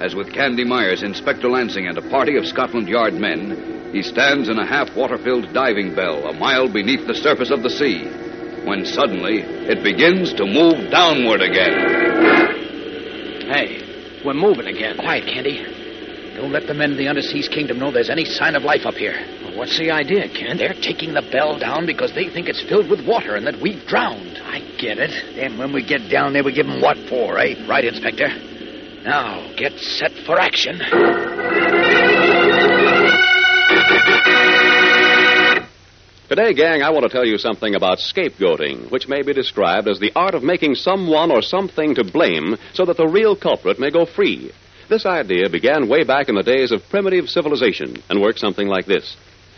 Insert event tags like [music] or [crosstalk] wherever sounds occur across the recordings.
As with Candy Myers, Inspector Lansing, and a party of Scotland Yard men, he stands in a half water filled diving bell a mile beneath the surface of the sea, when suddenly it begins to move downward again. Hey, we're moving again. Quiet, Candy. Don't let the men of the Underseas Kingdom know there's any sign of life up here. Well, what's the idea, Kent? They're taking the bell down because they think it's filled with water and that we've drowned. I get it. And when we get down there, we give them what for, eh? Right, Inspector? Now, get set for action. Today, gang, I want to tell you something about scapegoating, which may be described as the art of making someone or something to blame so that the real culprit may go free. This idea began way back in the days of primitive civilization and worked something like this.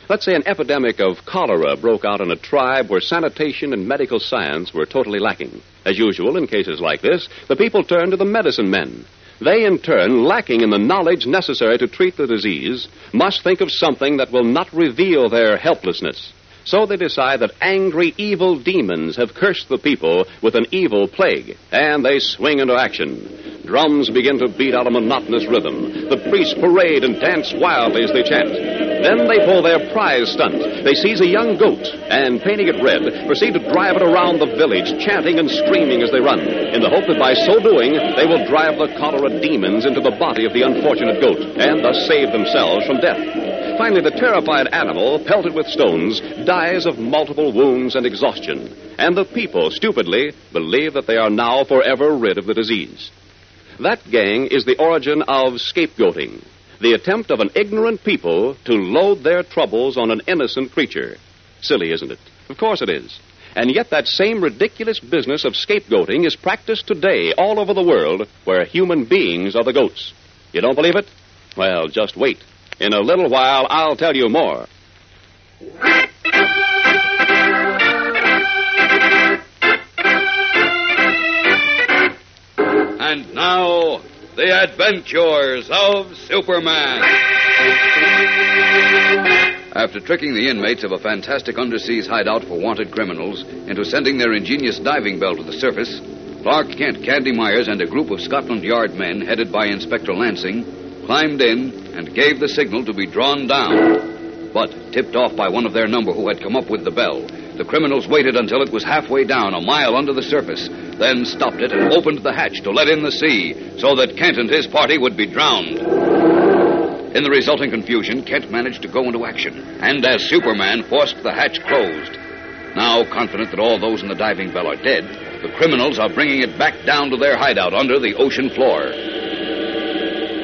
Let's say an epidemic of cholera broke out in a tribe where sanitation and medical science were totally lacking. As usual, in cases like this, the people turned to the medicine men. They, in turn, lacking in the knowledge necessary to treat the disease, must think of something that will not reveal their helplessness. So they decide that angry, evil demons have cursed the people with an evil plague, and they swing into action. Drums begin to beat out a monotonous rhythm. The priests parade and dance wildly as they chant. Then they pull their prize stunt. They seize a young goat and, painting it red, proceed to drive it around the village, chanting and screaming as they run, in the hope that by so doing they will drive the cholera demons into the body of the unfortunate goat, and thus save themselves from death. Finally, the terrified animal, pelted with stones, dies of multiple wounds and exhaustion. And the people, stupidly, believe that they are now forever rid of the disease. That, gang, is the origin of scapegoating. The attempt of an ignorant people to load their troubles on an innocent creature. Silly, isn't it? Of course it is. And yet that same ridiculous business of scapegoating is practiced today all over the world where human beings are the goats. You don't believe it? Well, just wait. In a little while, I'll tell you more. And now, the adventures of Superman. After tricking the inmates of a fantastic underseas hideout for wanted criminals into sending their ingenious diving bell to the surface, Clark Kent, Candy Myers, and a group of Scotland Yard men headed by Inspector Lansing climbed in and gave the signal to be drawn down. But, tipped off by one of their number who had come up with the bell, the criminals waited until it was halfway down, a mile under the surface, then stopped it and opened the hatch to let in the sea so that Kent and his party would be drowned. In the resulting confusion, Kent managed to go into action, and as Superman forced the hatch closed. Now, confident that all those in the diving bell are dead, the criminals are bringing it back down to their hideout under the ocean floor.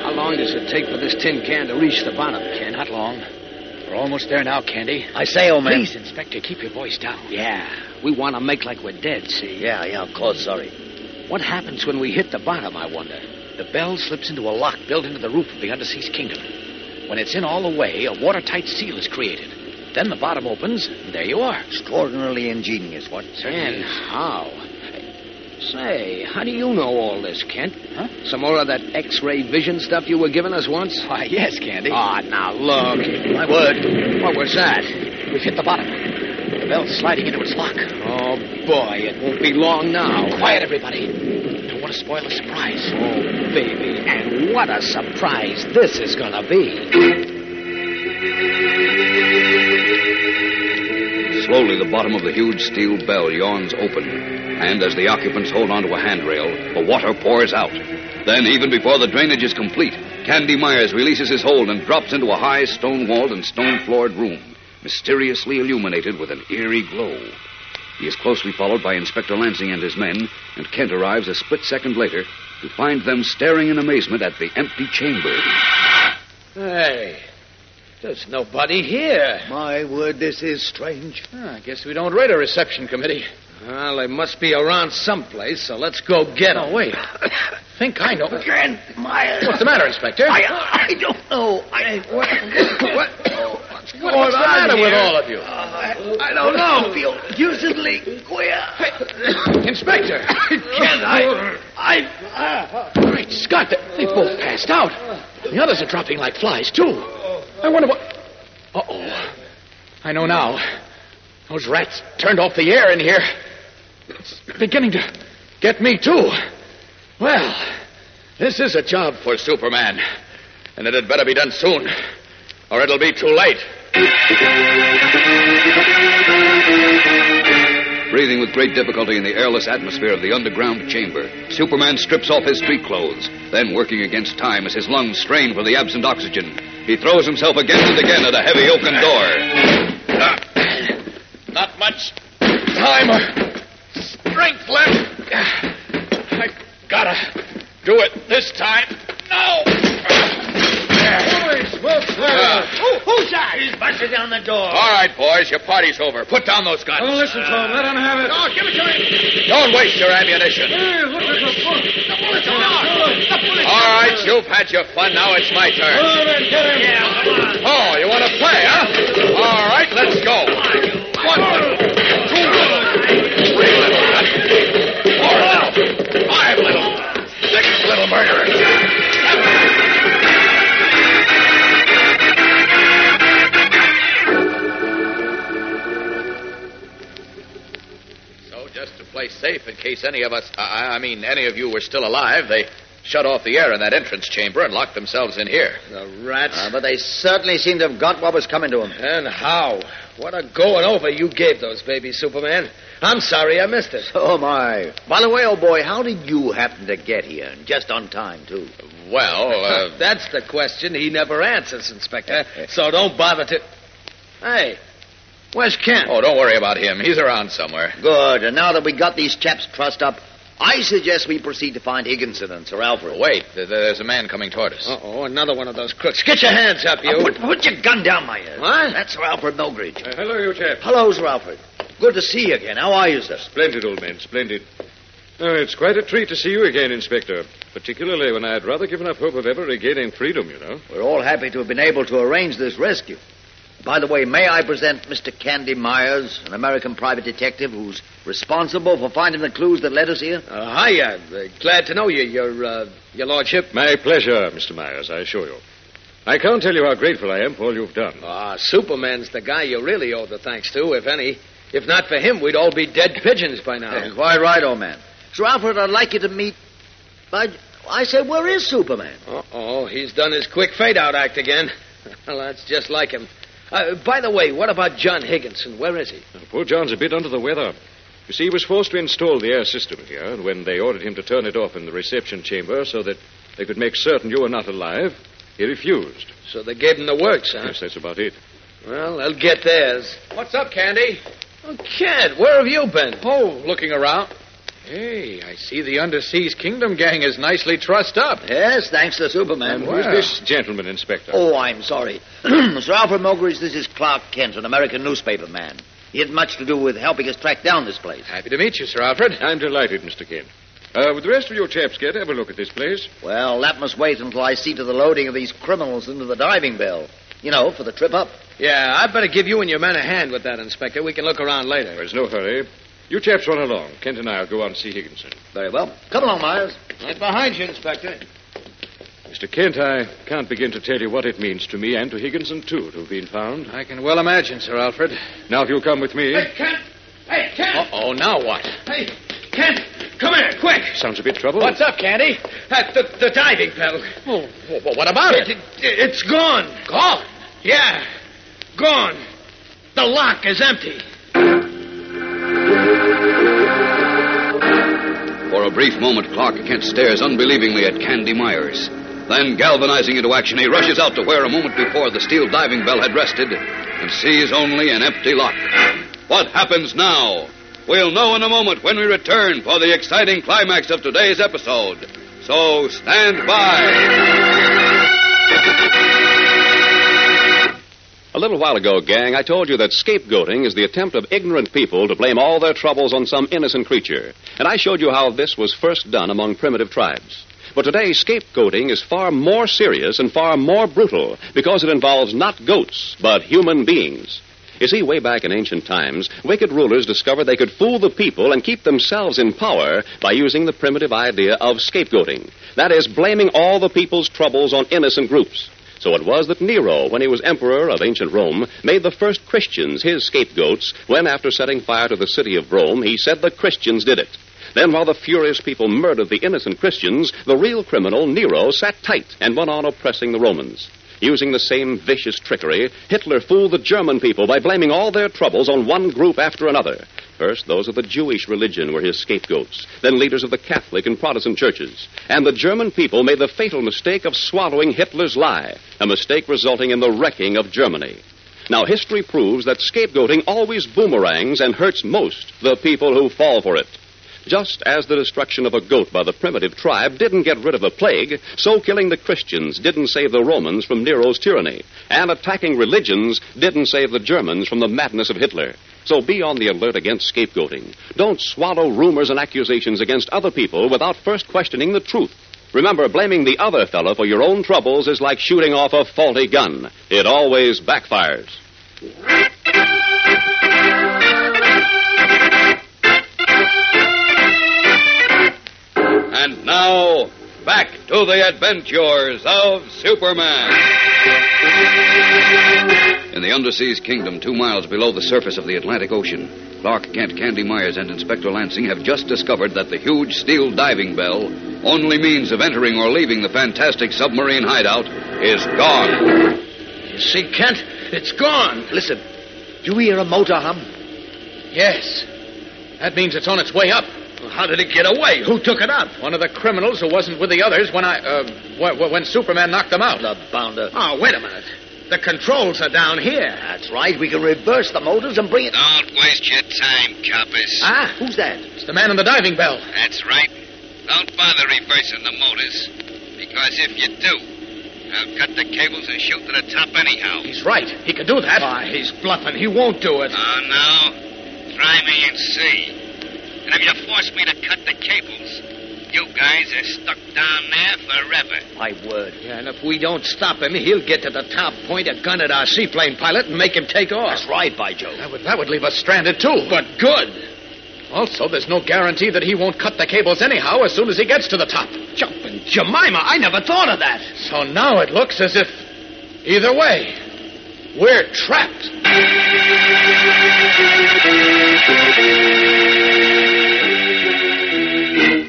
How long does it take for this tin can to reach the bottom, Kent? Not long. We're almost there now, Candy. I say, old man. Please, Inspector, keep your voice down. Yeah, we want to make like we're dead, see? Yeah, yeah, of course, sorry. What happens when we hit the bottom, I wonder? The bell slips into a lock built into the roof of the underseas kingdom. When it's in all the way, a watertight seal is created. Then the bottom opens, and there you are. Extraordinarily ingenious, what? Certainly And how? Say, how do you know all this, Kent? Huh? Some more of that X-ray vision stuff you were giving us once? Why, yes, Candy. Ah, now look. My word. What was that? We've hit the bottom. The bell's sliding into its lock. Oh, boy, it won't be long now. Quiet, everybody. Don't want to spoil the surprise. Oh, baby. And what a surprise this is going to be. Slowly, the bottom of the huge steel bell yawns open, and as the occupants hold onto a handrail, the water pours out. Then, even before the drainage is complete, Candy Myers releases his hold and drops into a high stone walled and stone floored room, mysteriously illuminated with an eerie glow. He is closely followed by Inspector Lansing and his men, and Kent arrives a split second later to find them staring in amazement at the empty chamber. Hey, there's nobody here. My word, this is strange. Ah, I guess we don't rate a reception committee. Well, they must be around someplace, so let's go get them. Oh, wait. think I know. Grant Myers. What's the matter, Inspector? I, I don't know. I, what, [coughs] what, what's the matter with all of you? I, I don't know. I feel deucedly queer. Inspector! Kent, I, I, Great Scott, they- they've both passed out. The others are dropping like flies, too. I wonder what. Uh oh. I know now. Those rats turned off the air in here. It's beginning to get me, too. Well, this is a job for Superman. And it had better be done soon, or it'll be too late. Breathing with great difficulty in the airless atmosphere of the underground chamber, Superman strips off his street clothes. Then, working against time as his lungs strain for the absent oxygen, he throws himself again and again at a heavy oaken door. Not much time or strength left. I gotta do it this time. No! Holy smokes, Uh, who's that? He's busted down the door. All right, boys, your party's over. Put down those guns. Don't listen to him. Let him have it. No, give it to him. Don't waste your ammunition. Hey, look at the book. The bullets are out. The bullets All right, you've had your fun. Now it's my turn. Get him. Yeah, come on. Oh, you want to play, huh? All right, let's go. One little, two little, three little, four little, five little, six little murderers. Safe in case any of us, I, I mean, any of you were still alive, they shut off the air in that entrance chamber and locked themselves in here. The rats. Uh, but they certainly seem to have got what was coming to them. And how? What a going over you gave those babies, Superman. I'm sorry I missed it. Oh, my. By the way, old boy, how did you happen to get here? And just on time, too. Well, [laughs] uh, That's the question he never answers, Inspector. [laughs] so don't bother to. Hey, where's Kent? oh, don't worry about him. He's around somewhere. Good. And now that we got these chaps trussed up, I suggest we proceed to find Higginson and Sir Alfred. Wait, there's a man coming toward us. Uh oh, another one of those crooks. Get your hands up, you. Uh, put, put your gun down, my ear. What? That's Sir Alfred Milgridge. hello, you chap. Hello, Sir Alfred. Good to see you again. How are you, sir? Splendid, old man, splendid. Oh, it's quite a treat to see you again, Inspector. Particularly when I had rather given up hope of ever regaining freedom, you know. We're all happy to have been able to arrange this rescue. By the way, may I present Mr. Candy Myers, an American private detective who's responsible for finding the clues that led us here? Uh, hiya. Uh, glad to know you, your, uh, your lordship. My pleasure, Mr. Myers, I assure you. I can't tell you how grateful I am for all you've done. Ah, Superman's the guy you really owe the thanks to, if any. If not for him, we'd all be dead pigeons by now. Yeah, [laughs] quite right, old man. Sir Alfred, I'd like you to meet. I, I said, where is Superman? Uh-oh, he's done his quick fade-out act again. [laughs] well, that's just like him. Uh, by the way, what about John Higginson? Where is he? Well, poor John's a bit under the weather. You see, he was forced to install the air system here, and when they ordered him to turn it off in the reception chamber so that they could make certain you were not alive, he refused. So they gave him the works, huh? Yes, that's about it. Well, they'll get theirs. What's up, Candy? Oh, Kent, where have you been? Oh, looking around. Hey, I see the Underseas Kingdom gang is nicely trussed up. Yes, thanks to Superman. And who's this gentleman, Inspector? Oh, I'm sorry. [clears throat] Sir Alfred Mogridge, this is Clark Kent, an American newspaper man. He had much to do with helping us track down this place. Happy to meet you, Sir Alfred. I'm delighted, Mr. Kent. Uh, would the rest of your chaps care to have a look at this place? Well, that must wait until I see to the loading of these criminals into the diving bell. You know, for the trip up. Yeah, I'd better give you and your men a hand with that, Inspector. We can look around later. There's no hurry. You chaps run along. Kent and I'll go on and see Higginson. Very well. Come along, Myers. Right behind you, Inspector. Mr. Kent, I can't begin to tell you what it means to me and to Higginson, too, to have been found. I can well imagine, Sir Alfred. Now, if you'll come with me. Hey, Kent! Hey, Kent! Uh-oh, now what? Hey, Kent! Come here, quick! Sounds a bit trouble. What's up, Candy? At the, the diving bell. Oh, well, what about it? it, it? It's gone. Gone? Yeah, gone. The lock is empty. A brief moment, Clark Kent stares unbelievingly at Candy Myers. Then, galvanizing into action, he rushes out to where a moment before the steel diving bell had rested and sees only an empty lock. What happens now? We'll know in a moment when we return for the exciting climax of today's episode. So stand by. A little while ago, gang, I told you that scapegoating is the attempt of ignorant people to blame all their troubles on some innocent creature. And I showed you how this was first done among primitive tribes. But today, scapegoating is far more serious and far more brutal because it involves not goats, but human beings. You see, way back in ancient times, wicked rulers discovered they could fool the people and keep themselves in power by using the primitive idea of scapegoating. That is, blaming all the people's troubles on innocent groups. So it was that Nero, when he was emperor of ancient Rome, made the first Christians his scapegoats when, after setting fire to the city of Rome, he said the Christians did it. Then, while the furious people murdered the innocent Christians, the real criminal, Nero, sat tight and went on oppressing the Romans. Using the same vicious trickery, Hitler fooled the German people by blaming all their troubles on one group after another. First, those of the Jewish religion were his scapegoats, then leaders of the Catholic and Protestant churches. And the German people made the fatal mistake of swallowing Hitler's lie, a mistake resulting in the wrecking of Germany. Now, history proves that scapegoating always boomerangs and hurts most the people who fall for it. Just as the destruction of a goat by the primitive tribe didn't get rid of a plague, so killing the Christians didn't save the Romans from Nero's tyranny, and attacking religions didn't save the Germans from the madness of Hitler. So be on the alert against scapegoating. Don't swallow rumors and accusations against other people without first questioning the truth. Remember, blaming the other fellow for your own troubles is like shooting off a faulty gun. It always backfires. And now, back to the adventures of Superman. In the underseas kingdom, two miles below the surface of the Atlantic Ocean, Clark Kent, Candy Myers, and Inspector Lansing have just discovered that the huge steel diving bell, only means of entering or leaving the fantastic submarine hideout, is gone. You see, Kent? It's gone. Listen. Do you hear a motor hum? Yes. That means it's on its way up. Well, how did it get away? Who took it up? One of the criminals who wasn't with the others when I, uh, when Superman knocked them out. The bounder. Oh, wait a minute. The controls are down here. That's right. We can reverse the motors and bring it. Don't waste your time, coppers. Ah, who's that? It's the man in the diving bell. That's right. Don't bother reversing the motors, because if you do, I'll cut the cables and shoot to the top anyhow. He's right. He can do that. Ah, he's bluffing. He won't do it. Oh, no? Try me and see. And if you force me to cut the cables, you guys are stuck down there forever. My word. Yeah, and if we don't stop him, he'll get to the top, point a gun at our seaplane pilot, and make him take off. That's right, by Jove. That would, that would leave us stranded, too. But good. Also, there's no guarantee that he won't cut the cables anyhow as soon as he gets to the top. Jumping Jemima, I never thought of that. So now it looks as if. Either way, we're trapped.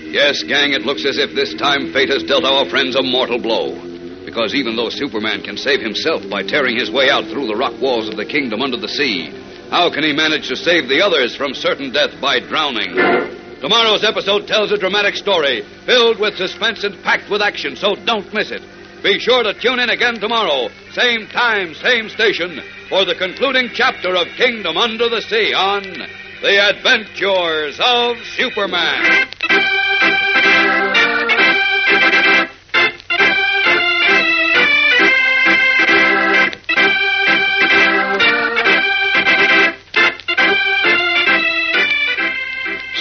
Yes, gang, it looks as if this time fate has dealt our friends a mortal blow. Because even though Superman can save himself by tearing his way out through the rock walls of the kingdom under the sea, how can he manage to save the others from certain death by drowning? Tomorrow's episode tells a dramatic story filled with suspense and packed with action, so don't miss it. Be sure to tune in again tomorrow, same time, same station, for the concluding chapter of Kingdom Under the Sea on The Adventures of Superman.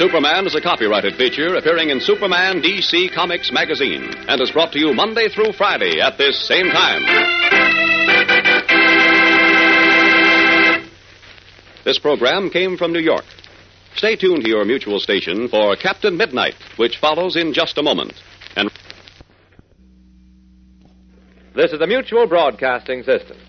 Superman is a copyrighted feature appearing in Superman DC Comics magazine and is brought to you Monday through Friday at this same time. This program came from New York. Stay tuned to your mutual station for Captain Midnight, which follows in just a moment. And This is the Mutual Broadcasting System.